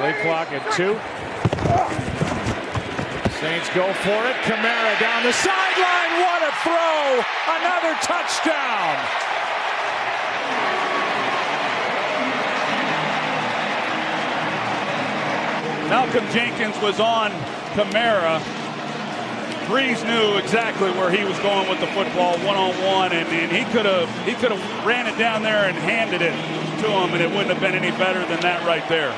Play clock at two. Saints go for it. Kamara down the sideline. What a throw! Another touchdown. Malcolm Jenkins was on Kamara. Brees knew exactly where he was going with the football one on one, and, and he could have he could have ran it down there and handed it to him, and it wouldn't have been any better than that right there.